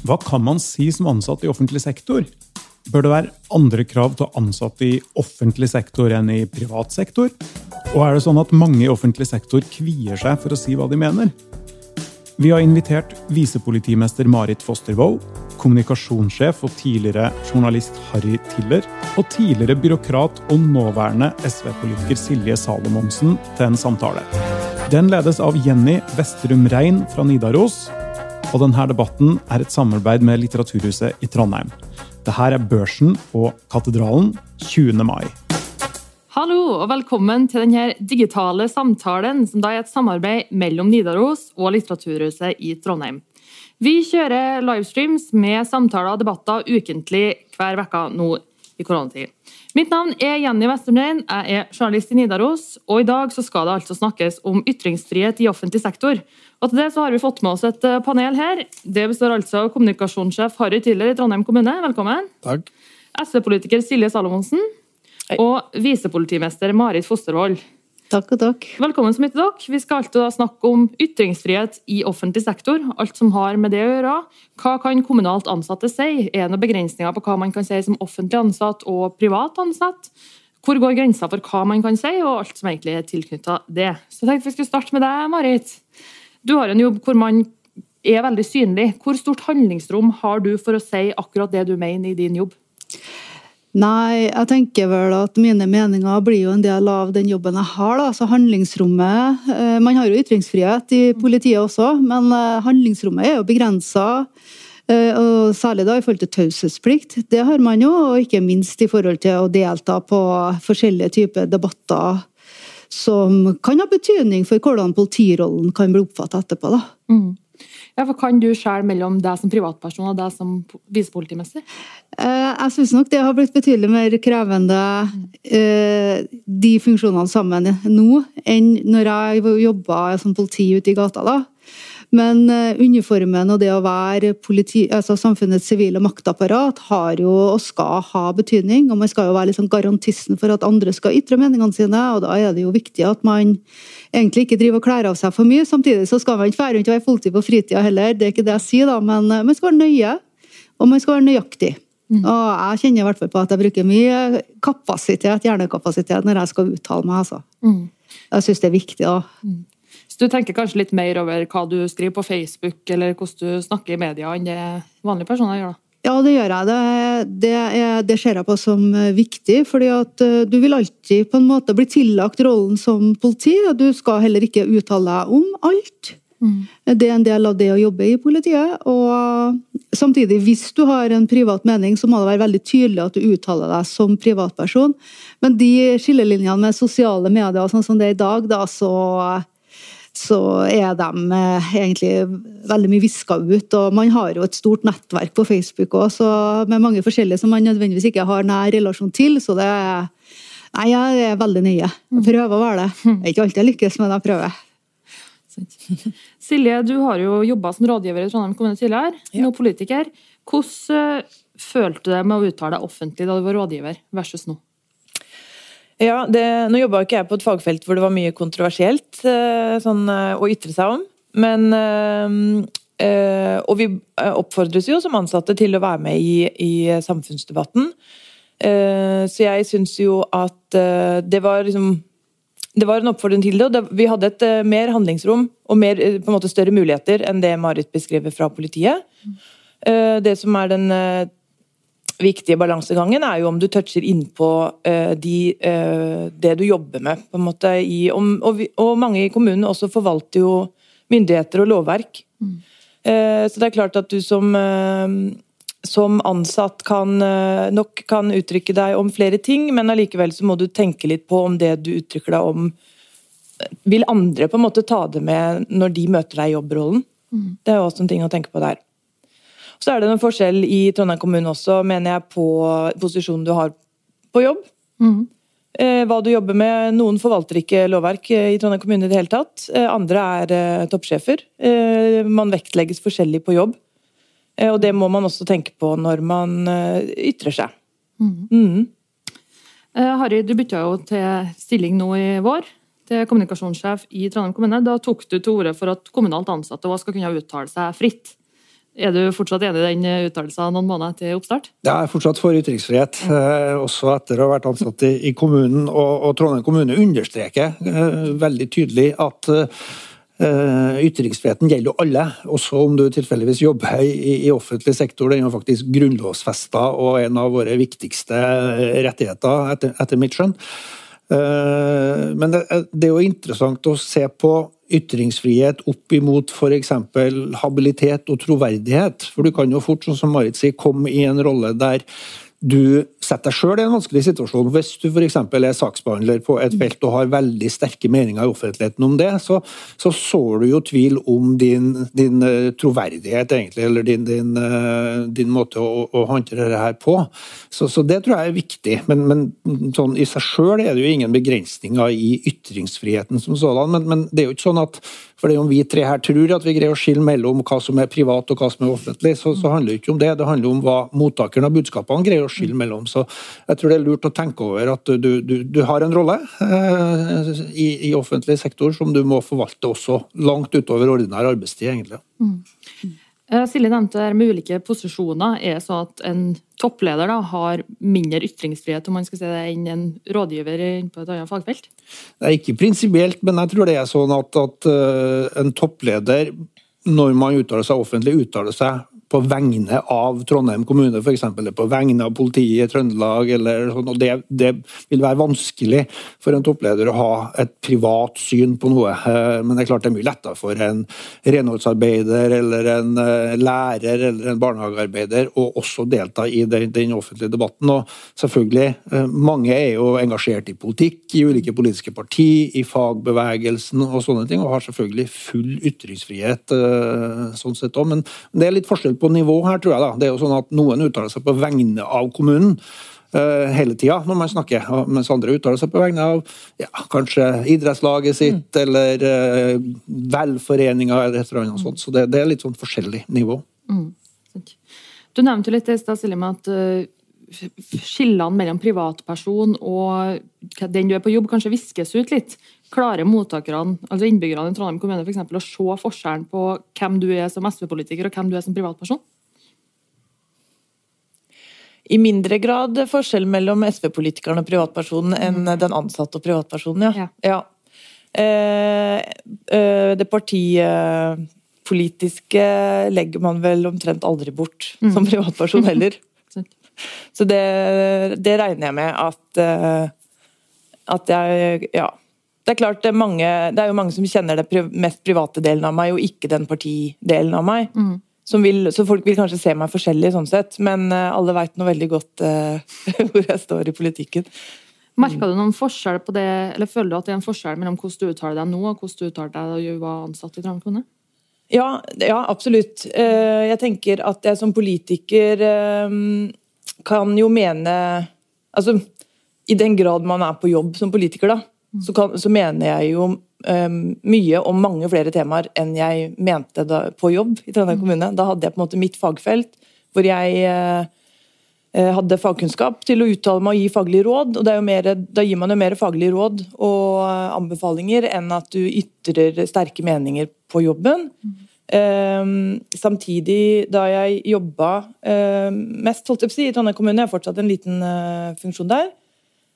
Hva kan man si som ansatt i offentlig sektor? Bør det være andre krav til ansatte i offentlig sektor enn i privat sektor? Og er det sånn at mange i offentlig sektor kvier seg for å si hva de mener? Vi har invitert visepolitimester Marit Fostervold, kommunikasjonssjef og tidligere journalist Harry Tiller og tidligere byråkrat og nåværende SV-politiker Silje Salomonsen til en samtale. Den ledes av Jenny Vestrum Rein fra Nidaros, og denne debatten er et samarbeid med Litteraturhuset i Trondheim. Dette er Børsen og Katedralen 20. mai. Hallo og velkommen til denne digitale samtalen, som da er et samarbeid mellom Nidaros og Litteraturhuset i Trondheim. Vi kjører livestreams med samtaler og debatter ukentlig hver uke nå i koronatid. Mitt navn er Jenny Westermrein, jeg er journalist i Nidaros, og i dag så skal det altså snakkes om ytringsfrihet i offentlig sektor. Og til det så har vi fått med oss et eh, panel her. Det består altså av kommunikasjonssjef Harry Tiller i Trondheim kommune, velkommen. Takk. SV-politiker Silje Salomonsen. Og visepolitimester Marit Fostervold. Takk og takk. Velkommen mye til dere. Vi skal alltid snakke om ytringsfrihet i offentlig sektor. Alt som har med det å gjøre. Hva kan kommunalt ansatte si? Er det noen begrensninger på hva man kan si som offentlig ansatt og privat ansatt? Hvor går grensa for hva man kan si, og alt som egentlig er tilknytta det. Så jeg tenkte vi skulle starte med deg, Marit. Du har en jobb hvor man er veldig synlig. Hvor stort handlingsrom har du for å si akkurat det du mener i din jobb? Nei, jeg tenker vel at mine meninger blir jo en del av den jobben jeg har. da, altså handlingsrommet eh, Man har jo ytringsfrihet i politiet også, men eh, handlingsrommet er jo begrensa. Eh, og særlig da i forhold til taushetsplikt. Det har man jo, og ikke minst i forhold til å delta på forskjellige typer debatter som kan ha betydning for hvordan politirollen kan bli oppfattet etterpå. da. Mm. Ja, for Kan du skjære mellom deg som privatperson og deg som visepolitimester? Eh, jeg syns nok det har blitt betydelig mer krevende, eh, de funksjonene sammen nå, enn når jeg jobba som politi ute i gata. da. Men eh, uniformen og det å være politi, altså samfunnets sivile maktapparat har jo og skal ha betydning. Og man skal jo være liksom garantisten for at andre skal ytre meningene sine, og da er det jo viktig at man egentlig ikke driver og kler av seg for mye. Samtidig så skal man ikke være rundt og være politi på fritida heller, det er ikke det jeg sier, da, men eh, man skal være nøye. Og man skal være nøyaktig. Mm. Og jeg kjenner i hvert fall på at jeg bruker mye kapasitet, hjernekapasitet når jeg skal uttale meg. altså. Mm. Jeg syns det er viktig. da. Mm. Du tenker kanskje litt mer over hva du skriver på Facebook, eller hvordan du snakker i media, enn det vanlige personer gjør? da? Ja, det gjør jeg. Det, det, er, det, ser jeg på som eh, viktig. fordi at eh, du vil alltid på en måte bli tillagt rollen som politi, og du skal heller ikke uttale deg om alt. Mm. Det er en del av det å jobbe i politiet. og Samtidig, hvis du har en privat mening, så må det være veldig tydelig at du uttaler deg som privatperson. Men de skillelinjene med sosiale medier sånn som det er i dag, da, så så er de eh, egentlig veldig mye viska ut. Og man har jo et stort nettverk på Facebook også, med mange forskjellige som man nødvendigvis ikke har nær relasjon til. Så det er Nei, jeg er veldig nøye. Jeg prøver å være det. Det er ikke alltid jeg lykkes, men jeg prøver. Silje, du har jo jobba som rådgiver i Trondheim kommune tidligere. Ja. Nå politiker. Hvordan eh, følte du det med å uttale deg offentlig da du var rådgiver, versus nå? Ja, det, Nå jobba ikke jeg på et fagfelt hvor det var mye kontroversielt eh, sånn, eh, å ytre seg om. Men øh, Og vi oppfordres jo som ansatte til å være med i, i samfunnsdebatten. Så jeg syns jo at det var liksom det var en oppfordring til det, og det, vi hadde et uh, mer handlingsrom og mer, på en måte større muligheter enn det Marit beskriver fra politiet. det som er den viktige balansegangen er jo om du toucher innpå uh, de, uh, det du jobber med. på en måte. I, om, og, og, mange i kommunen også forvalter jo myndigheter og lovverk. Mm. Uh, så det er klart at du som, som ansatt kan, nok kan uttrykke deg om flere ting, men allikevel så må du tenke litt på om det du uttrykker deg om Vil andre på en måte ta det med når de møter deg i jobbrollen? Mm. Det er også en ting å tenke på der. Så er det en forskjell i Trondheim kommune også, mener jeg, på posisjonen du har på jobb. Mm. Hva du jobber med. Noen forvalter ikke lovverk i Trondheim kommune i det hele tatt. Eh, andre er eh, toppsjefer. Man vektlegges forskjellig på jobb. Og det må man også tenke på når man ytrer seg. Mm. Mm. Harry, du bytta jo til stilling nå i vår, til kommunikasjonssjef i Trondheim kommune. Da tok du til orde for at kommunalt ansatte også skal kunne uttale seg fritt. Er du fortsatt enig i den uttalelsen noen måneder etter oppstart? Jeg er fortsatt for ytringsfrihet, eh, også etter å ha vært ansatt i, kommunen. Og, Trondheim kommune understreker eh, veldig tydelig at eh, ytringsfriheten gjelder jo alle, også om du tilfeldigvis jobber i, offentlig sektor. Den er faktisk grunnlovfesta og en av våre viktigste rettigheter, etter, etter mitt skjønn. Eh, men det, det er jo interessant å se på ytringsfrihet opp imot f.eks. habilitet og troverdighet. For du kan jo fort, sånn som Marit sier, komme i en rolle der du setter deg sjøl i en vanskelig situasjon. Hvis du f.eks. er saksbehandler på et felt og har veldig sterke meninger i offentligheten om det, så, så sår du jo tvil om din, din uh, troverdighet, egentlig, eller din, din, uh, din måte å, å, håndtere det her på. Så, så, det tror jeg er viktig. Men, men sånn, i seg sjøl er det jo ingen begrensninger i ytringsfriheten som sådan. Men, men det er jo ikke sånn at for det om vi tre her tror at vi greier å skille mellom hva som er privat og hva som er offentlig, så, så handler det ikke om det. Det handler om hva mottakeren av budskapene greier å skille mellom. Så jeg tror det er lurt å tenke over at du, du, du har en rolle eh, i, i, offentlig sektor som du må forvalte også langt utover ordinær arbeidstid, egentlig. Mm. Eh, Silje nevnte det med ulike posisjoner. Er det sånn at en toppleder da, har mindre ytringsfrihet om man skal si det, enn en rådgiver på et annet fagfelt? Det er ikke prinsipielt, men jeg tror det er sånn at, at uh, en toppleder, når man uttaler seg offentlig, uttaler seg på vegne av Trondheim kommune, f.eks. Eller på vegne av politiet i Trøndelag. eller sånn, og det, det, vil være vanskelig for en toppleder å ha et privat syn på noe. Eh, men det er klart det er mye lettere for en renholdsarbeider eller en eh, lærer eller en barnehagearbeider å også delta i den, den offentlige debatten. Og selvfølgelig, eh, mange er jo engasjert i politikk, i ulike politiske parti, i fagbevegelsen og sånne ting, og har selvfølgelig full ytringsfrihet sånn sett òg. Men det er litt forskjell på nivå her, tror jeg. da. Det er jo sånn at Noen uttaler seg på vegne av kommunen uh, hele tida når man snakker, mens andre uttaler seg på vegne av ja, kanskje idrettslaget sitt mm. eller uh, velforeninga eller et eller annet sånt. Så det, det, er litt sånn forskjellig nivå. Mm. Du nevnte litt i stad, Silje, at uh, skillene mellom privatperson og den du er på jobb, kanskje viskes ut litt. Klarer mottakerne, altså innbyggerne i Trondheim kommune for eksempel, å se forskjellen på hvem du er som SV-politiker og hvem du er som privatperson? I mindre grad forskjell mellom SV-politikeren og privatpersonen enn mm. den ansatte og privatpersonen, ja. ja. ja. Eh, eh, det partipolitiske legger man vel omtrent aldri bort mm. som privatperson heller. Så det, det, regner jeg med at, eh, at jeg Ja det er klart det er, mange, det er jo mange som kjenner det mest private delen av meg, og ikke den partidelen av meg. Mm. Vil, så folk vil kanskje se meg forskjellig sånn sett, men uh, alle veit nå veldig godt uh, hvor jeg står i politikken. Merka du noen forskjell på det, eller føler du at det er en forskjell mellom hvordan du uttaler deg nå, og hvordan du uttalte deg da du var ansatt i Trondheim kommune? Ja, ja, absolutt. Uh, jeg tenker at jeg som politiker kan jo mene Altså, i den grad man er på jobb som politiker, da, så, kan, så mener jeg jo um, mye om mange flere temaer enn jeg mente da, på jobb i Trondheim mm. kommune. Da hadde jeg på en måte mitt fagfelt, hvor jeg uh, hadde fagkunnskap til å uttale meg og gi faglige råd. og mer, Da gir man jo mer faglige råd og anbefalinger enn at du ytrer sterke meninger på jobben. Mm. Um, samtidig, da jeg jobba uh, mest holdt jeg på å si, i Trondheim kommune, jeg har fortsatt en liten uh, funksjon der,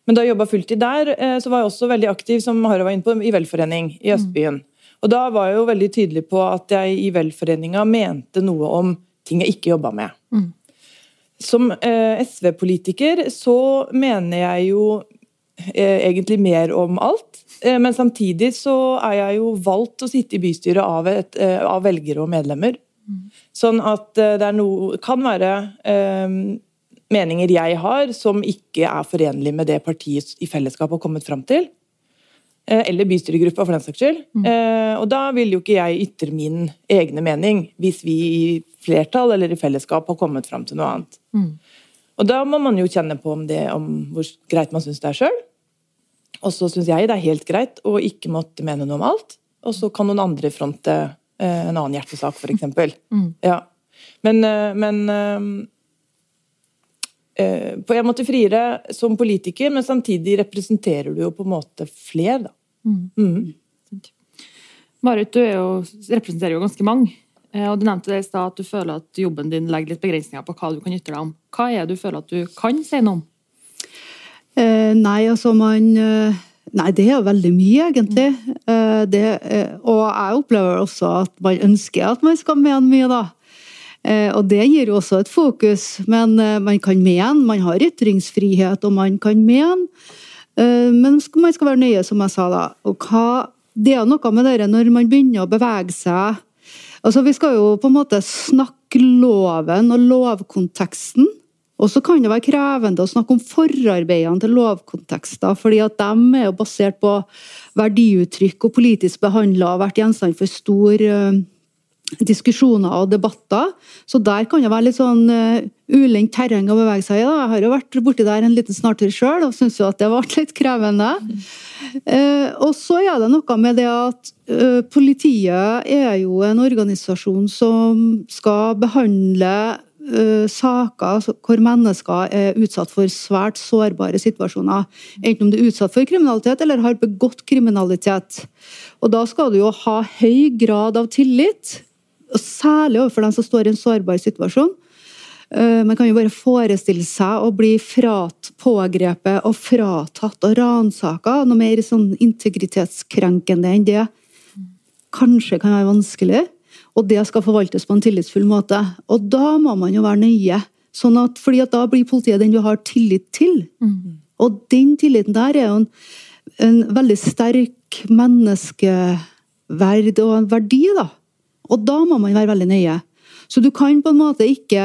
men da jeg jobba fulltid der, eh, så var jeg også veldig aktiv som Harald var inne på, i velforening i Østbyen. Og da var jeg jo veldig tydelig på at jeg i velforeninga mente noe om ting jeg ikke jobba med. Mm. Som eh, SV-politiker så mener jeg jo eh, egentlig mer om alt. Eh, men samtidig så er jeg jo valgt å sitte i bystyret av, et, eh, av velgere og medlemmer. Mm. Sånn at eh, det noe, kan være meninger jeg har som ikke er forenlig med det partiet i fellesskap har kommet fram til. Eh, eller bystyregruppa, for den saks skyld. Mm. Eh, og da vil jo ikke jeg ytre min egne mening, hvis vi i flertall eller i fellesskap har kommet fram til noe annet. Mm. Og da må man jo kjenne på om, det, om hvor greit man syns det er sjøl. Og så syns jeg det er helt greit å ikke måtte mene noe om alt. Og så kan noen andre fronte eh, en annen hjertesak, f.eks. Mm. Ja. Men, men på en måte friere som politiker, men samtidig representerer du jo på en måte flere, da. Mm. Mm. Marit, du jo, representerer jo ganske mange. Eh, og Du nevnte det i stad at du føler at jobben din legger litt begrensninger på hva du kan ytre deg om. Hva er det du føler at du kan si noe om? Eh, nei, altså man eh, Nei, det er veldig mye, egentlig. Eh, det, eh, og jeg opplever også at man ønsker at man skal mene mye, da. Eh, og det gir jo også et fokus, men eh, man kan mene. Man har ytringsfrihet, og man kan mene. Eh, men man skal være nøye, som jeg sa da. Og hva, det er noe med det når man begynner å bevege seg Altså, Vi skal jo på en måte snakke loven og lovkonteksten. Og så kan det være krevende å snakke om forarbeidene til lovkontekster, fordi at de er jo basert på verdiuttrykk og politisk behandla og vært gjenstand for stor diskusjoner og debatter. Så der kan det være litt sånn uh, ulendt terreng å bevege seg i. Da. Jeg har jo vært borti der en liten snartur sjøl og syns jo at det ble litt krevende. Uh, og så er det noe med det at politiet er jo en organisasjon som skal behandle uh, saker hvor mennesker er utsatt for svært sårbare situasjoner. Enten om du er utsatt for kriminalitet eller har begått kriminalitet. Og Da skal du jo ha høy grad av tillit, og særlig overfor dem som står i en sårbar situasjon. Uh, man kan jo bare forestille seg å bli frat, pågrepet og fratatt og ransaka. Noe mer sånn integritetskrenkende enn det kanskje kan være vanskelig. Og det skal forvaltes på en tillitsfull måte. Og da må man jo være nøye. Sånn at, fordi at da blir politiet den du har tillit til. Mm. Og den tilliten der er jo en, en veldig sterk menneskeverd og en verdi, da. Og da må man være veldig nøye. Så du kan på en måte ikke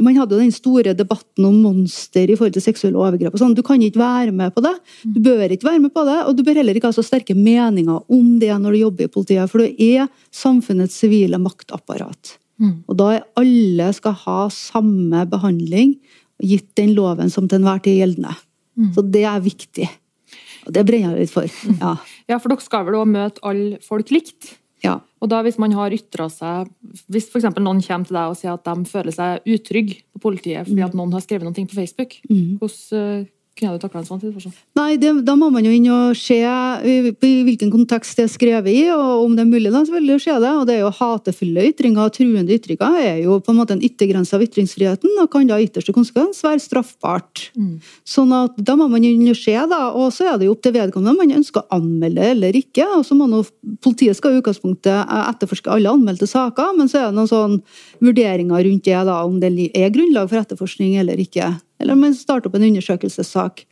Man hadde jo den store debatten om monster i forhold til seksuelle overgrep. og sånn, Du kan ikke være med på det. Du bør ikke være med på det, og du bør heller ikke ha så sterke meninger om det når du jobber i politiet, for du er samfunnets sivile maktapparat. Mm. Og da er alle skal ha samme behandling, gitt den loven som til enhver tid gjeldende. Mm. Så det er viktig. Og det brenner jeg litt for. Ja. ja, for dere skal vel òg møte alle folk likt? Ja. Og da hvis man har ytra seg Hvis f.eks. noen kommer til deg og sier at de føler seg utrygge på politiet fordi at mm. noen har skrevet noe på Facebook, mm. hvordan kunne du takla en sånn situasjon? Nei, det, Da må man jo inn og se i, i hvilken kontekst det er skrevet i, og om det er mulig, da selvfølgelig se det. Og det er jo hatefulle ytringer og truende ytringer er jo på en måte en yttergrense av ytringsfriheten og kan da i ytterste konsekvens være straffbart. Mm. Sånn at da må man inn og se, da. Og så er det jo opp til vedkommende om man ønsker å anmelde eller ikke. og så må nå Politiet skal i utgangspunktet etterforske alle anmeldte saker, men så er det noen sånn vurderinger rundt det, da, om det er grunnlag for etterforskning eller ikke. Eller om man starter opp en undersøkelsessak.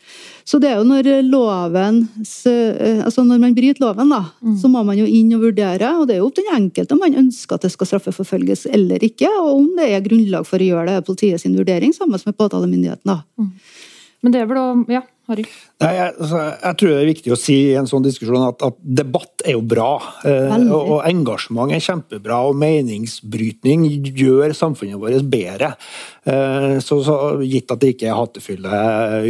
Så det er jo når loven eh, Altså når man bryter loven, da, mm. så må man jo inn og vurdere. Og det er jo opp til den enkelte om man ønsker at det skal straffeforfølges eller ikke. Og om det er grunnlag for å gjøre det, er politiet sin vurdering sammen med påtalemyndigheten. da. Mm. Men det er vel da Ja, Harry? Nei, jeg, altså, jeg, tror det er viktig å si i en sånn diskusjon at, at debatt er jo bra. Eh, og, og, engasjement er kjempebra, og meningsbrytning gjør samfunnet vårt bedre. Eh, så, så, Gitt at det ikke er hatefulle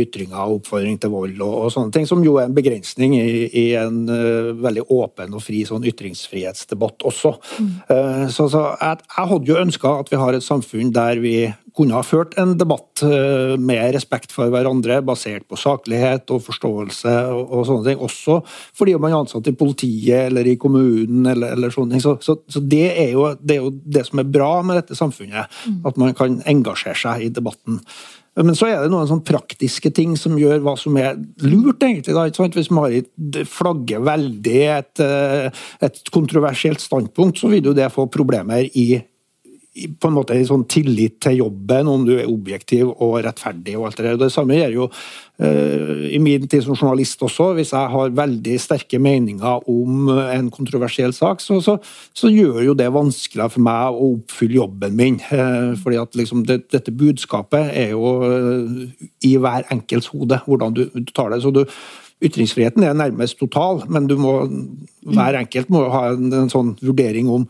ytringer og oppfordring til vold, og, og, sånne ting, som jo er en begrensning i, i en uh, veldig åpen og fri sånn ytringsfrihetsdebatt også. Mm. Eh, så, så jeg, jeg, hadde jo ønska at vi har et samfunn der vi kunne ha ført en debatt uh, med respekt for hverandre, basert på saklighet og forståelse og, og sånne ting. Også fordi man er ansatt i politiet eller i kommunen eller, eller sånne ting. Så, så, så det, er jo, det, er jo, det som er bra med dette samfunnet, mm. at man kan engasjere seg i debatten. Men så er det noen sånn praktiske ting som gjør hva som er lurt, egentlig. Da, Hvis Marit flagger veldig et, eh, et kontroversielt standpunkt, så vil jo det få problemer i på en måte en sånn tillit til jobben, om du er objektiv og rettferdig. og alt Det der. Det samme gjør jo uh, i min tid som journalist også. Hvis jeg har veldig sterke meninger om en kontroversiell sak, så, så, så gjør jo det vanskeligere for meg å oppfylle jobben min. Uh, fordi at liksom det, dette budskapet er jo uh, i hver enkelts hode, hvordan du, du tar det. så du Ytringsfriheten er nærmest total, men må, hver enkelt må ha en, en sånn vurdering om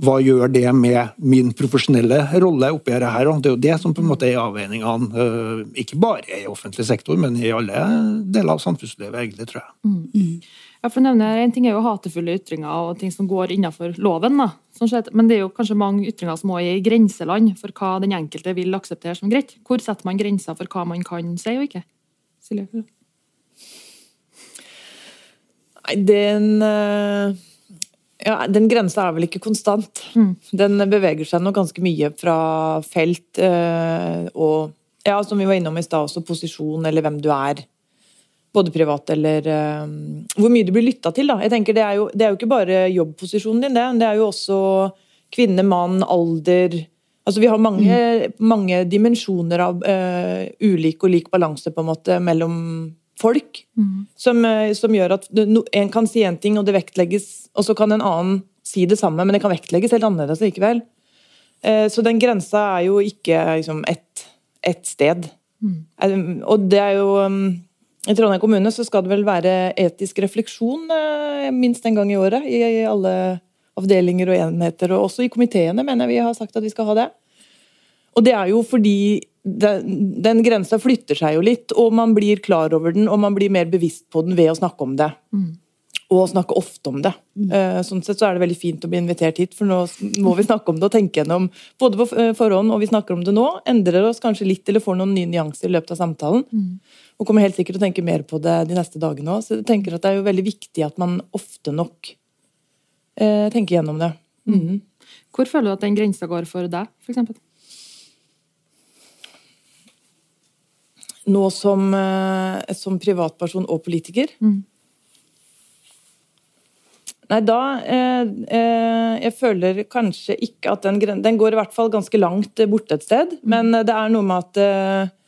hva gjør det med min profesjonelle rolle oppi dette her? Det er jo det som på en måte er avveiningene, eh, ikke bare i offentlig sektor, men i alle deler av samfunnslivet, egentlig, tror jeg. Mm. Ja, for å nevne, En ting er jo hatefulle ytringer og ting som går innenfor loven, da, sånn men det er jo kanskje mange ytringer som er i grenseland for hva den enkelte vil akseptere som greit. Hvor setter man grenser for hva man kan si og ikke? Silje? Nei, den... Uh Ja, Den grensa er vel ikke konstant. Mm. Den beveger seg nå ganske mye fra felt øh, og ja, som vi var innom i stad, også posisjon eller hvem du er. Både privat eller øh, Hvor mye du blir lytta til, da. Jeg tenker det er, jo, det er, jo, ikke bare jobbposisjonen din, det. Det er jo også kvinne, mann, alder Altså Vi har mange, mm. mange dimensjoner av øh, ulik og lik balanse på en måte mellom folk. Mm. Som, som, gjør at en kan si en ting, og det vektlegges, og så kan en annen si det samme, men det kan vektlegges helt annerledes likevel. Så den grensa er jo ikke liksom, ett et sted. Mm. Og det er jo um, I Trondheim kommune så skal det vel være etisk refleksjon uh, minst en gang i året. I, i alle avdelinger og enheter, og også i komiteene mener jeg vi har sagt at vi skal ha det. Og det er jo fordi den, den grensa flytter seg jo litt, og man blir klar over den, og man blir mer bevisst på den ved å snakke om det. Mm og snakke ofte om det. Mm. Eh, sånn sett så er det veldig fint å bli invitert hit, for nå må vi snakke om det og tenke gjennom både på eh, forhånd og vi snakker om det nå. Endrer oss kanskje litt eller får noen nye nyanser i løpet av samtalen. Mm. Og kommer helt sikkert til å tenke mer på det de neste dagene òg. Så jeg tenker at det er jo veldig viktig at man ofte nok eh, tenker gjennom det. Mm. mm. Hvor føler du at den grensa går for deg, f.eks.? Nå som, eh, som privatperson og politiker. Mm Nei, da eh, eh, Jeg føler kanskje ikke at den Den går i hvert fall ganske langt borte et sted. Mm. Men det er noe med at eh,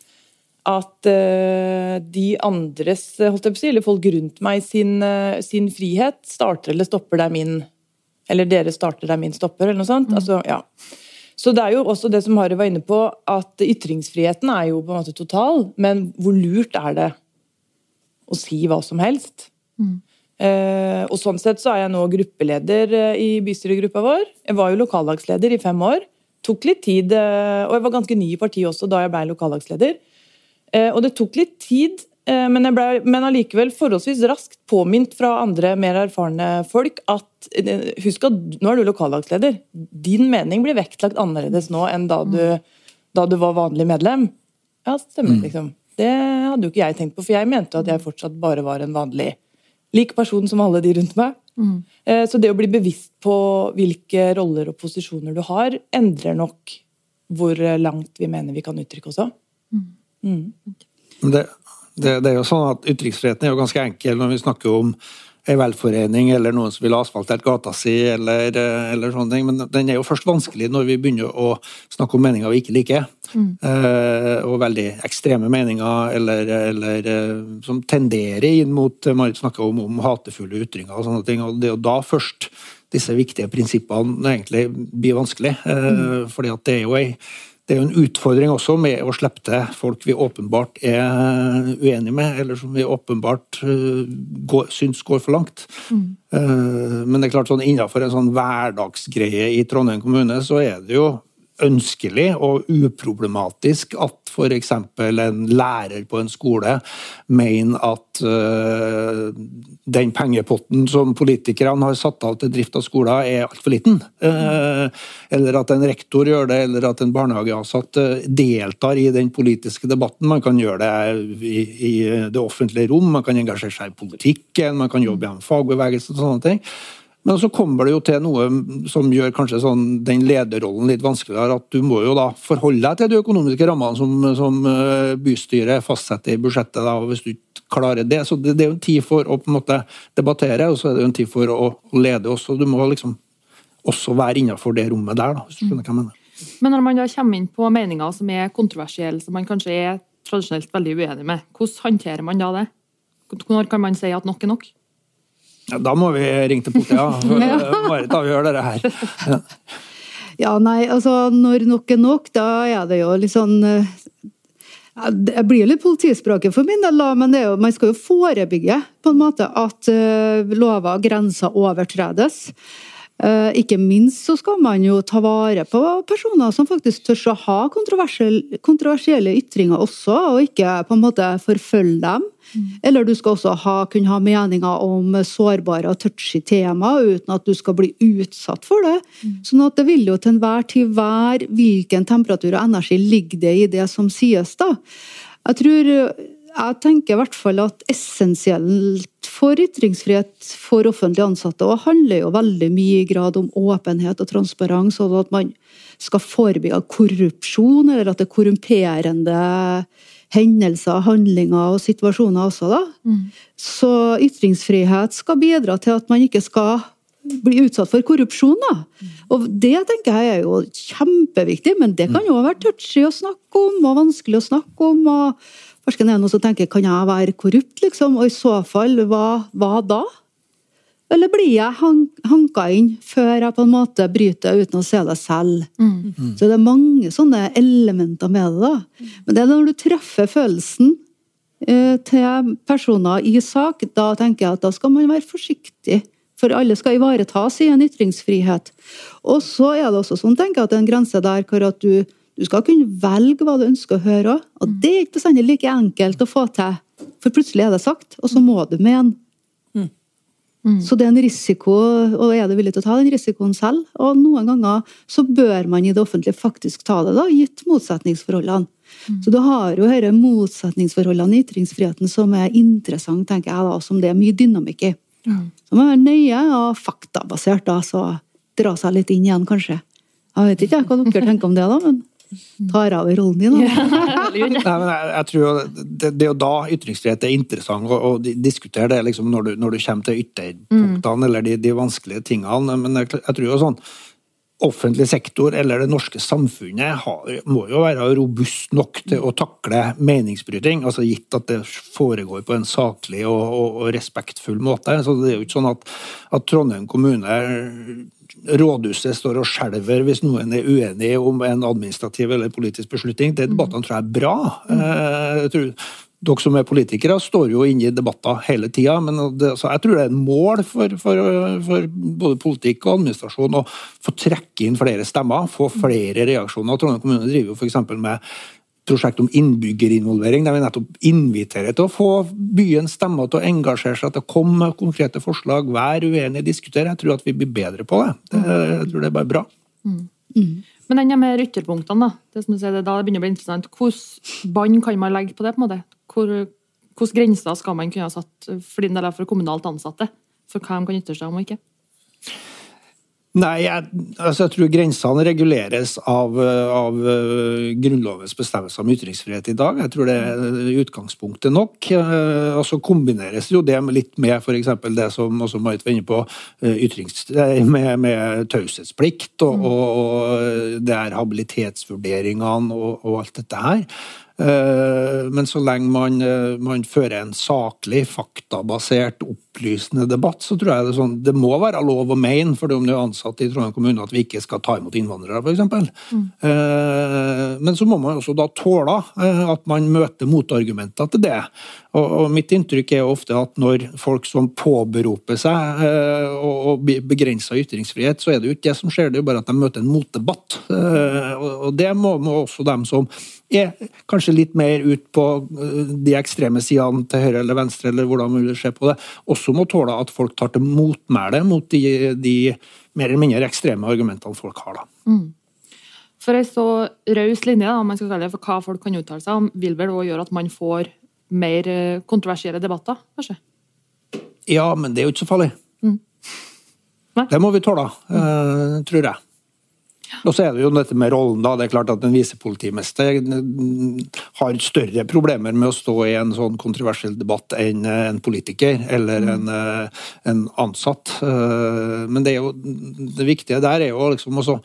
at de andres holdt jeg på å si, eller folk rundt meg sin, sin, frihet starter eller stopper der min Eller dere starter der min stopper, eller noe sånt. Mm. Altså, ja. Så det er jo også det som Harry var inne på, at ytringsfriheten er jo på en måte total, men hvor lurt er det å si hva som helst? Mm. Eh, og sånn sett så er jeg nå gruppeleder eh, i bystyregruppa vår. Jeg var jo lokallagsleder i fem år. Tok litt tid, eh, og jeg var ganske ny i partiet også da jeg ble lokallagsleder. Og det tok litt tid, men jeg ble men allikevel forholdsvis raskt påminnet fra andre mer erfarne folk at husk at nå er du lokallagsleder. Din mening blir vektlagt annerledes nå enn da du, da du var vanlig medlem. Ja, stemmer, mm. liksom. Det hadde jo ikke jeg tenkt på, for jeg mente at jeg fortsatt bare var en vanlig lik person som alle de rundt meg. Mm. Eh, så det å bli bevisst på hvilke roller og posisjoner du har, endrer nok hvor langt vi mener vi kan uttrykke oss òg. Mm. Mm. Det, det, det, er jo sånn at Ytringsfriheten er jo ganske enkel når vi snakker om en velforening eller noen som vil ha asfaltert gata si, eller, eh, eller, sånne ting. Men den er jo først vanskelig når vi begynner å snakke om meninger vi ikke liker. Mm. Eh, og veldig ekstreme meninger, eller, eller eh, som tenderer inn mot Marit snakker om, om hatefulle ytringer og sånne ting. Og det er jo da først disse viktige prinsippene egentlig blir vanskelig. Eh, mm. fordi at det er jo ei det er jo en utfordring også med å slippe til folk vi åpenbart er uenige med, eller som vi åpenbart uh, går, syns går for langt. Mm. Uh, men det er klart sånn innenfor en sånn hverdagsgreie i Trondheim kommune, så er det jo ønskelig og uproblematisk at f.eks. en lærer på en skole mener at uh, den pengepotten som politikerne har satt av til drift av skoler, er altfor liten. Uh, eller at en rektor gjør det, eller at en barnehageansatt uh, deltar i den politiske debatten. Man kan gjøre det i, i, det offentlige rom, man kan engasjere seg i politikken, man kan jobbe gjennom fagbevegelsen og sånne ting. Men så kommer det jo til noe som gjør kanskje sånn, den lederrollen litt vanskeligere. At du må jo da forholde deg til de økonomiske rammene som, som eh, bystyret fastsetter i budsjettet. Da, Hvis du ikke klarer det. Så det, det, er jo en tid for å på en måte debattere, og så er det jo en tid for å, lede oss. og Du må liksom også være innenfor det rommet der, da, hvis du skjønner hva jeg mener. Men når man da kommer inn på meninger som er kontroversielle, som man kanskje er tradisjonelt veldig uenig med, hvordan håndterer man da det? Når kan man si at nok er nok? Ja, da må vi ringe til politiet. Ja. Marit avgjør dette her. Ja. ja, nei, altså når nok er nok, da er det jo litt sånn eh, det blir jo litt politispråket for min del, men jo, man skal jo forebygge på en måte at uh, lover og grenser overtredes. Uh, ikke minst så skal man jo ta vare på personer som faktisk tør å ha kontroversielle ytringer også, og ikke på en måte forfølge dem. Mm. Eller du skal også ha, kunne ha meninger om sårbare og touchy temaer uten at du skal bli utsatt for det. Mm. Sånn at det vil jo til enhver tid være hvilken temperatur og energi ligger det i det som sies, da. Jeg tror jeg tenker i hvert fall at essensielt for ytringsfrihet for offentlig ansatte og handler jo veldig mye i grad om åpenhet og transparens, og at man skal forebygge korrupsjon, eller at det er korrumperende hendelser, handlinger og situasjoner også. da. Mm. Så ytringsfrihet skal bidra til at man ikke skal bli utsatt for korrupsjon. da. Og Det tenker jeg er jo kjempeviktig, men det kan jo være touchy å snakke om, og vanskelig å snakke om. og Fersken er noen som tenker kan jeg være korrupt, liksom? Og i så fall, hva, hva da? Eller blir jeg hanka inn før jeg på en måte bryter uten å se det selv? Mm. Så det er mange sånne elementer med det. da. Men det er når du treffer følelsen eh, til personer i sak, da tenker jeg at da skal man være forsiktig. For alle skal ivaretas i en ytringsfrihet. Og så er det også sånn, tenker jeg, at det er en grense der hvor at du, du skal kunne velge hva du ønsker å høre. Og det er ikke bestandig like enkelt å få til. For plutselig er det sagt, og så må du mene. Mm. Så det er en risiko, og er du villig til å ta den risikoen selv? Og noen ganger så bør man i det offentlige faktisk ta det, da, gitt motsetningsforholdene. Mm. Så du har jo disse motsetningsforholdene i ytringsfriheten som er interessant, tenker jeg da, som det er mye dynamikk i. Mm. Så man være nøye og faktabasert, da, så dra seg litt inn igjen, kanskje. Jeg vet ikke hva dere tenker om det, da, men tar over rollen din. Nei, men jeg, jeg tror det, det, er jo da ytringsfrihet er interessant å, å diskutere det liksom når, du, når, du, kommer til ytterpunktene mm. eller de, de, vanskelige tingene. Men jeg, jeg, tror jo sånn offentlig sektor eller det norske samfunnet har, må jo være robust nok til å takle meningsbryting, altså gitt at det foregår på en saklig og, og, og respektfull måte. Så Det er jo ikke sånn at, at Trondheim kommune rådhuset står og skjelver hvis noen er uenig om en administrativ eller politisk beslutning. De debattene tror jeg er bra. Eh, jeg tror, dere som er politikere, står jo inne i debatter hele tida. Men det, jeg tror det er et mål for, for, for, både politikk og administrasjon å få trekke inn flere stemmer, få flere reaksjoner. Trondheim kommune driver jo f.eks. med prosjekt om innbyggerinvolvering, der vi nettopp inviterer til å få byens stemmer til å engasjere seg, til å komme med konkrete forslag, være uenige, diskutere. Jeg tror at vi blir bedre på det. det jeg tror det er bare bra. Mm. Mm. Men den med rytterpunktene, da. Det som du sier, da det begynner å bli interessant. Hvilke bånd kan man legge på det? på en måte? Hvor, hvilke grenser skal man kunne ha satt for din del for kommunalt ansatte? For hva de kan ytre seg om og ikke? Nei, jeg, altså jeg tror grensene reguleres av, av uh, Grunnlovens bestemmelser om ytringsfrihet i dag. Jeg tror det er utgangspunktet nok. Og så kombineres jo det litt med f.eks. det som også Marit var inne på, ytrings, med, med taushetsplikt og, mm. og, og, det er habilitetsvurderingene og, og alt dette her. Eh, men så lenge man, eh, man, fører en saklig, faktabasert, opplysende debatt, så tror jeg det, sånn, det må være lov å mene, for om du er ansatt i Trondheim kommune, at vi ikke skal ta imot innvandrere, f.eks. Mm. Eh, men så må man også da tåle at man møter motargumenter til det. Og, mitt inntrykk er ofte at når folk som påberoper seg og begrenser ytringsfrihet, så er det jo ikke det som skjer, det er jo bare at de møter en motdebatt. Og det må, må også dem som er kanskje litt mer ut på eh, de ekstreme sidene til høyre eller venstre, eller hvordan man vil se på det, også må tåle at folk tar til motmæle mot de, de, mer eller mindre ekstreme argumentene folk har. da. Mm. For ei så raus linje da, man skal kalle det, for hva folk kan uttale seg om, vil vel òg gjøre at man får mer eh, kontroversielle debatter, kanskje? Ja, men det er jo ikke så farlig. Mm. Det må vi tåle, uh, tror jeg. Og så er det jo dette med rollen, da. Det er klart at en visepolitimester har større problemer med å stå i en sånn kontroversiell debatt enn en politiker eller en, eh, en ansatt. Eh, men det, er jo, det viktige der er jo liksom også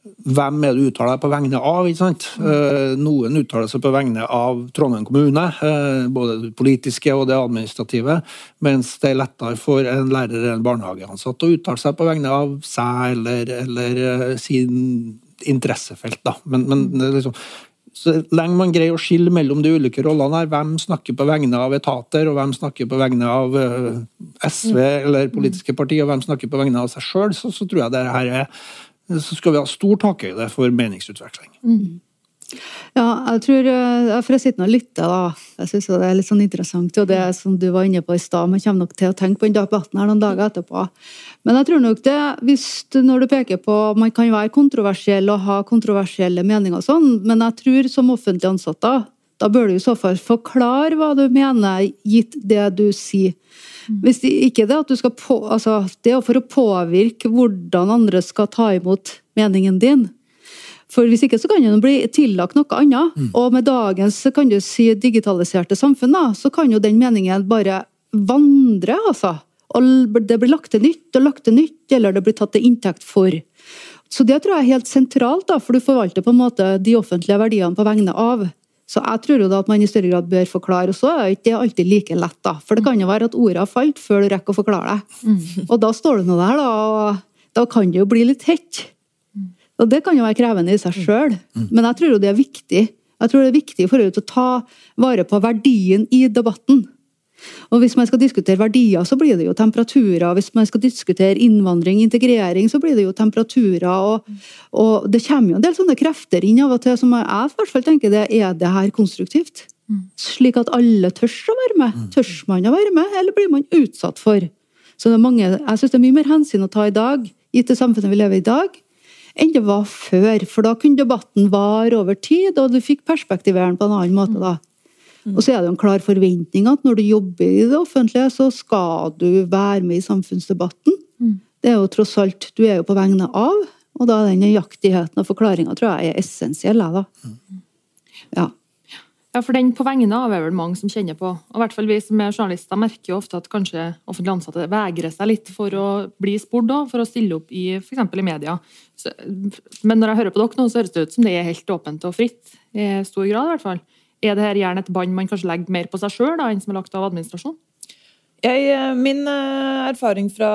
hvem er det du uttaler deg på vegne av? ikke sant? Eh, noen uttaler seg på vegne av Trondheim kommune, eh, både det politiske og det administrative, mens det er lettere for en lærer eller en barnehageansatt å uttale seg på vegne av seg eller, eller eh, sin interessefelt. da. Men, men liksom, så lenge man greier å skille mellom de ulike rollene, her, hvem snakker på vegne av etater, og hvem snakker på vegne av SV eller politiske partier, og hvem snakker på vegne av seg sjøl, så, så, tror jeg det her er så skal vi ha stor takhøyde for meningsutveksling. Mm. Ja, jeg tror eh, For å sitte og lytte, da. Jeg syns det er litt sånn interessant. Og det som du var inne på i stad, man kommer nok til å tenke på den debatten her noen dager etterpå. Men jeg tror nok det, hvis når du peker på Man kan være kontroversiell og ha kontroversielle meninger og sånn, men jeg tror som offentlig ansatte Da bør du i så fall forklare hva du mener, gitt det du sier. Hvis det, ikke det at du skal på, altså, Det er for å påvirke hvordan andre skal ta imot meningen din. For hvis ikke så kan den bli tillagt noe annet. Mm. Og med dagens kan du si, digitaliserte samfunn, da, så kan jo den meningen bare vandre, altså. Og det blir lagt til nytt og lagt til nytt, eller det blir tatt til inntekt for. Så det tror jeg er helt sentralt, da, for du forvalter på en måte de offentlige verdiene på vegne av. Så jeg tror jo da at man i større grad bør forklare. Og så er det ikke alltid like lett, da. For det kan jo være at ordet har falt før du rekker å forklare det. Mm. Og da står du nå der, da, og da kan det jo bli litt hett. Og det kan jo være krevende i seg sjøl, men jeg tror jo det er viktig. Jeg tror det er viktig for å ta vare på verdien i debatten. Og Hvis man skal diskutere verdier, så blir det jo temperaturer. Hvis man skal diskutere innvandring, integrering, så blir det jo temperaturer. Og, og det kommer jo en del sånne krefter inn av og til som jeg i hvert fall tenker det er det her konstruktivt. Slik at alle tør å være med. Tør man å være med, eller blir man utsatt for? Så det er mange, Jeg syns det er mye mer hensyn å ta i dag, gitt det samfunnet vi lever i i dag, enn det var før. For da kunne debatten vare over tid, og du fikk perspektiveren på en annen måte da. Mm. Og så er det jo en klar forventning at når du jobber i det offentlige, så skal du være med i samfunnsdebatten. Mm. Det er jo tross alt Du er jo på vegne av, og da er den nøyaktigheten og forklaringa tror jeg er essensiell. Da. Mm. Ja. Ja, for den på vegne av er vel mange som kjenner på. Og i hvert fall Vi som er journalister merker jo ofte at kanskje offentlig ansatte vegrer seg litt for å bli spurt, for å stille opp i f.eks. i media. Så, men når jeg hører på dere nå, så høres det ut som det er helt åpent og fritt. I stor grad, i hvert fall. Er det her gjerne et bånd man kanskje legger mer på seg sjøl enn som er lagt av administrasjon? Jeg, eh, min eh, erfaring fra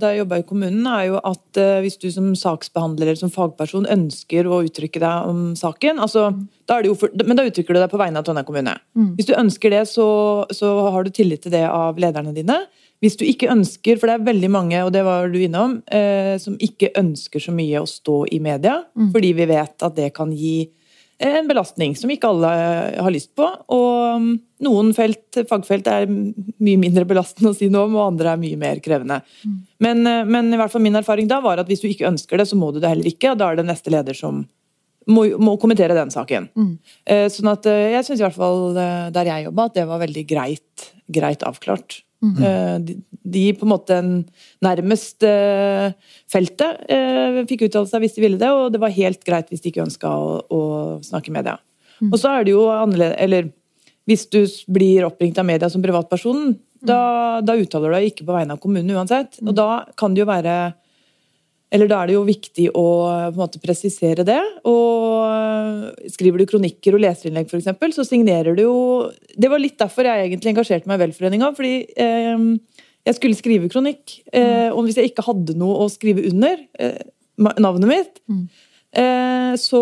da jeg jobba i kommunen, er jo at eh, hvis du som saksbehandler eller som fagperson ønsker å uttrykke deg om saken altså, mm. da for, Men da uttrykker du deg på vegne av Trondheim kommune. Mm. Hvis du ønsker det, så, så, har du tillit til det av lederne dine. Hvis du ikke ønsker, for det er veldig mange og det var du innom, eh, som ikke ønsker så mye å stå i media, mm. fordi vi vet at det kan gi en belastning som ikke alle har lyst på. Og um, noen felt, fagfelt er mye mindre belastende å si noe om, og andre er mye mer krevende. Mm. Men, eh, men, i hvert fall min erfaring da var at hvis du ikke ønsker det, så må du det heller ikke. og Da er det neste leder som må, må kommentere den saken. Mm. Eh, sånn at eh, jeg syns i hvert fall der jeg jobba, at det var veldig greit, greit avklart. Mm. De, de, på en måte nærmest feltet fikk uttale seg hvis de ville det, og det var helt greit hvis de ikke ønska å, å, snakke i media. Mm. Og så er det jo annerledes Eller hvis du blir oppringt av media som privatperson, mm. da, da, uttaler du deg ikke på vegne av kommunen uansett. Og da kan det jo være eller da er det jo viktig å på en måte presisere det. Og skriver du kronikker og leserinnlegg f.eks., så signerer du jo Det var litt derfor jeg egentlig engasjerte meg i velforeninga. Fordi eh, jeg skulle skrive kronikk, eh, og hvis jeg ikke hadde noe å skrive under, eh, navnet mitt, mm. Eh, så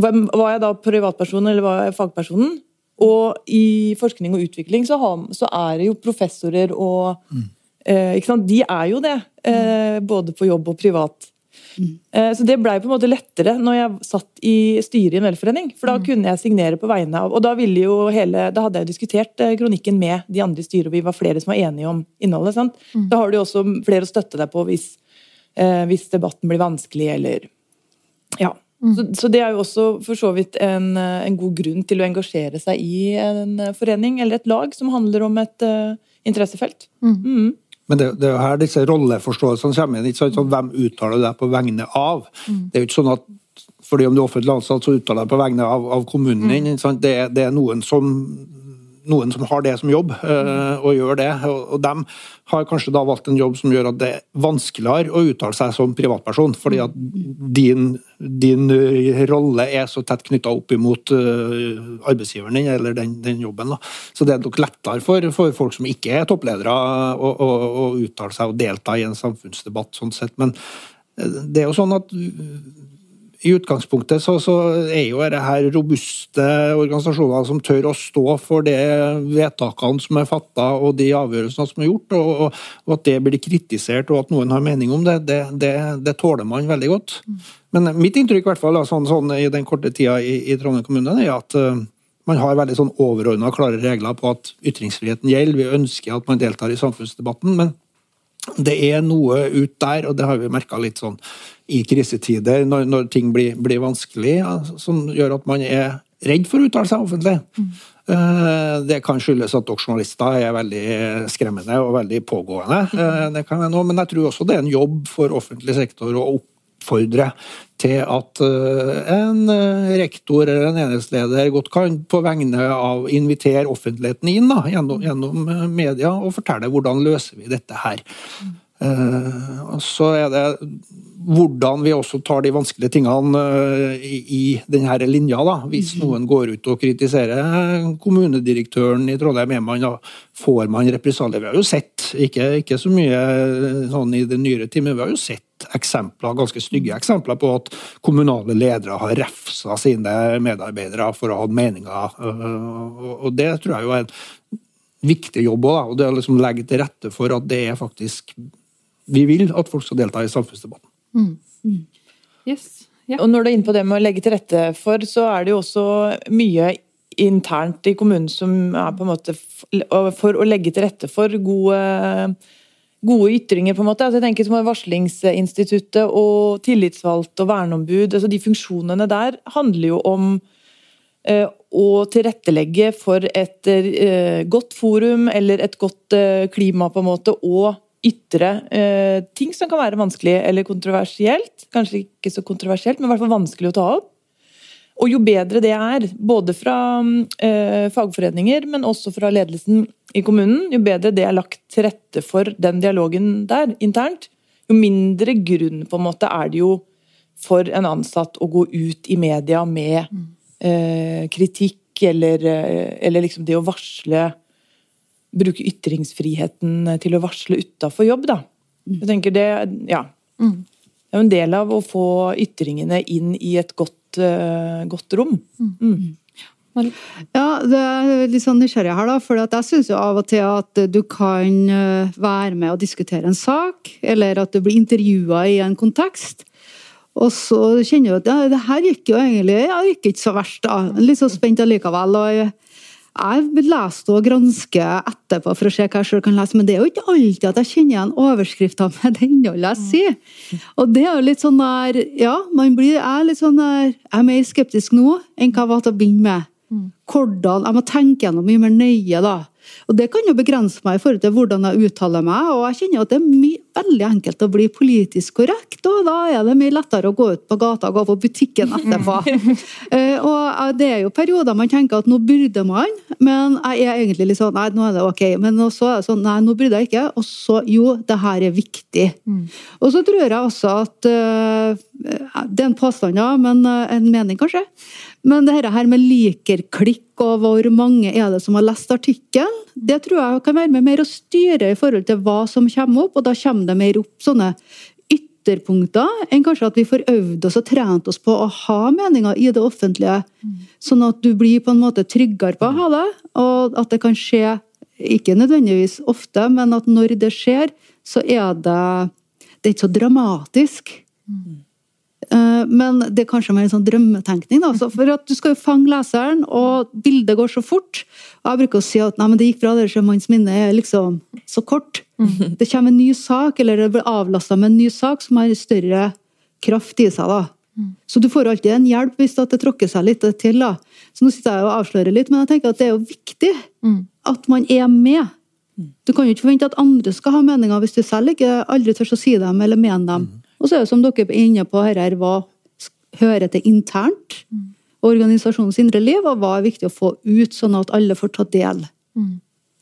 var jeg da privatperson eller var jeg fagpersonen. Og i forskning og utvikling så, har, så er det jo professorer og mm. Eh, de er jo det, eh, både på jobb og privat. Mm. Eh, så det blei på en måte lettere når jeg satt i styret i en velforening. For da mm. kunne jeg signere på vegne av Og da ville jo hele Da hadde jeg diskutert kronikken med de andre i styret, og vi var flere som var enige om innholdet. sant? Mm. Da har du også flere å støtte deg på hvis, hvis debatten blir vanskelig, eller Ja. Mm. Så, så, det er jo også for så vidt en, en, god grunn til å engasjere seg i en forening eller et lag som handler om et uh, interessefelt. Mm. Men det, det, er jo her disse rolleforståelsene kommer inn. sant? Sånn, hvem uttaler du deg på vegne av? Mm. Det er jo ikke sånn at fordi om du er offentlig ansatt, så uttaler deg på vegne av, av kommunen din. Mm. Det, det, er noen som noen som har det som jobb, uh, og gjør det. Og, de har kanskje da valgt en jobb som gjør at det er vanskeligere å uttale seg som privatperson, fordi at din, din rolle er så tett knytta opp imot uh, arbeidsgiveren din eller den, den jobben. Så det er nok lettere for, for, folk som ikke er toppledere, å, å, å uttale seg og delta i en samfunnsdebatt, sånn sett. Men eh, det er jo sånn at i utgangspunktet så, så, er jo dette her robuste organisasjoner som tør å stå for de vedtakene som er fatta og de avgjørelsene som er gjort, og, og, og, at det blir kritisert og at noen har mening om det, det, det, det tåler man veldig godt. Men mitt inntrykk i hvert fall, sånn, sånn, i den korte tida i, i Trondheim kommune, er at uh, man har veldig sånn overordna klare regler på at ytringsfriheten gjelder. Vi ønsker at man deltar i samfunnsdebatten. men det er noe ut der, og det har vi merka litt sånn i krisetider, når, når ting blir, blir vanskelig, ja, som gjør at man er redd for å uttale seg offentlig. Mm. Det kan skyldes at dere journalister er veldig skremmende og veldig pågående. Det kan jeg nå, men jeg tror også det er en jobb for offentlig sektor å oppfordre til at en rektor eller en enhetsleder godt kan på vegne av invitere offentligheten inn da, gjennom, gjennom media og fortelle hvordan løser vi dette her. Uh, så er det hvordan vi også tar de vanskelige tingene uh, i, i denne linja. Da. Hvis mhm. noen går ut og kritiserer kommunedirektøren i Trondheim, man, da, får man represalier. Vi har jo sett, ikke, ikke, så mye eh, sånn i den nyere tid, men vi har jo sett eksempler, ganske stygge mhm. eksempler på at kommunale ledere har refsa sine medarbeidere for å ha meninger. Uh, og det tror jeg jo er en viktig jobb òg. Og det å liksom legge til rette for at det er faktisk vi vil at folk skal delta i samfunnsdebatten. Mm. Mm. Yes. Yeah. Og når du er inne på det med å legge til rette for, så er det jo også mye internt i kommunen som er på en måte for å legge til rette for gode, gode ytringer. på en måte. Altså jeg tenker som Varslingsinstituttet og tillitsvalgt og verneombud. altså De funksjonene der handler jo om eh, å tilrettelegge for et eh, godt forum eller et godt eh, klima, på en måte, og ytre eh, ting som kan være vanskelig eller kontroversielt. Kanskje ikke så kontroversielt, men i hvert fall vanskelig å ta opp. Og jo bedre det er, både fra eh, fagforeninger, men også fra ledelsen i kommunen, jo bedre det er lagt til rette for den dialogen der internt, jo mindre grunn på en måte er det jo for en ansatt å gå ut i media med eh, kritikk eller, eh, eller liksom det å varsle bruke ytringsfriheten til å varsle utafor jobb, da. Mm. Jeg tenker det Ja. Mm. Det er jo en del av å få ytringene inn i et godt, uh, godt rom. Mm. mm. Ja, det er litt sånn nysgjerrig her, da. For jeg syns jo av og til at du kan eh, være med og diskutere en sak, eller at du blir intervjua i en kontekst. Og så kjenner du at ja, det her gikk jo egentlig ja, det gikk ikke så verst, da. Litt så spent allikevel. og jeg vil lese og granske etterpå for å se hva jeg selv kan lese, men det er jo ikke alltid at jeg kjenner igjen overskriftene med det innholdet jeg sier. Og det er jo litt sånn der Ja, man blir, jeg er litt sånn der Jeg er mer skeptisk nå enn hva jeg var til å begynne med. Hvordan Jeg må tenke gjennom mye mer nøye, da. Og Det kan jo begrense meg i forhold til hvordan jeg uttaler meg. og jeg kjenner at Det er mye, veldig enkelt å bli politisk korrekt, og da er det mye lettere å gå ut på gata og gå på butikken etterpå. uh, og Det er jo perioder man tenker at nå burde man, men jeg er egentlig litt sånn nei, nå er det ok. Men så er det sånn nei, nå burde jeg ikke. Og så jo, det her er viktig. Mm. Og så tror jeg også at uh, Det er en påstand, ja, men en mening, kanskje. Men det her med likerklikk og hvor mange er det som har lest artikkelen, det tror jeg kan være med mer å styre i forhold til hva som kommer opp, og da kommer det mer opp sånne ytterpunkter enn kanskje at vi får øvd oss og trent oss på å ha meninger i det offentlige. Sånn at du blir på en måte tryggere på å ha det, og at det kan skje, ikke nødvendigvis ofte, men at når det skjer, så er det det er ikke så dramatisk. Mm. Men det er kanskje mer en sånn drømmetenkning. Da. For at Du skal jo fange leseren, og bildet går så fort. Og Jeg bruker å si at nei, det gikk bra, det er manns minne er liksom så kort. Mhm. Det kommer en ny sak, eller det blir avlasta med en ny sak som har større kraft i seg. da. Mm. Så du får alltid en hjelp hvis det tråkker seg litt til. da. Så nå sitter jeg og avslører litt, men jeg tenker at det er jo viktig mm. at man er med. Mm. Du kan jo ikke forvente at andre skal ha meninger hvis du selv ikke aldri tør å si dem eller mene dem. Og så er det som dere er inne på her, hva hører til internt. Mm. Organisasjonens indre liv, og hva er viktig å få ut, sånn at alle får ta del. Mm.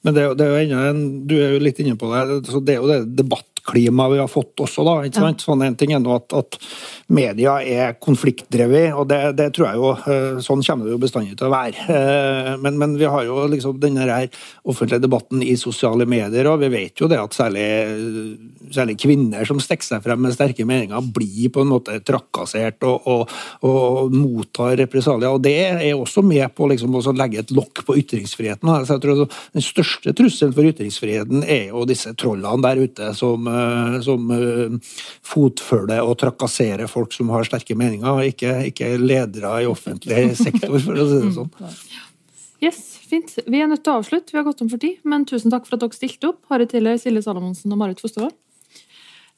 Men det, det er jo en, Du er jo litt inne på det. så Det er jo det debatt debattklimaet vi har fått også, da. ikke sant? Sånn En ting er at, at media er konfliktdrevet, og det, det, tror jeg jo eh, Sånn kommer det jo bestandig til å være. Eh, men, men vi har jo liksom denne her offentlige debatten i sosiale medier, og vi vet jo det at særlig, særlig kvinner som stikker seg frem med sterke meninger, blir på en måte trakassert og, og, og mottar represalier. og Det er også med på liksom å legge et lokk på ytringsfriheten. Så jeg tror Den største trusselen for ytringsfriheten er jo disse trollene der ute som som eh, fotfølger og trakasserer folk som har sterke meninger, ikke, ikke ledere i offentlig sektor, for å si det sånn. Yes, fint. Vi er nødt til å avslutte, vi har gått om for tid, men tusen takk for at dere stilte opp. Harry Tiller, Silje Salomonsen og Marit Fostervold.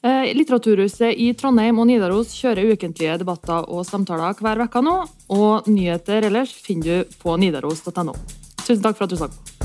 Eh, Litteraturhuset i Trondheim og Nidaros kjører ukentlige debatter og samtaler hver uke nå, og nyheter ellers finner du på nidaros.no. Tusen takk for at du så på.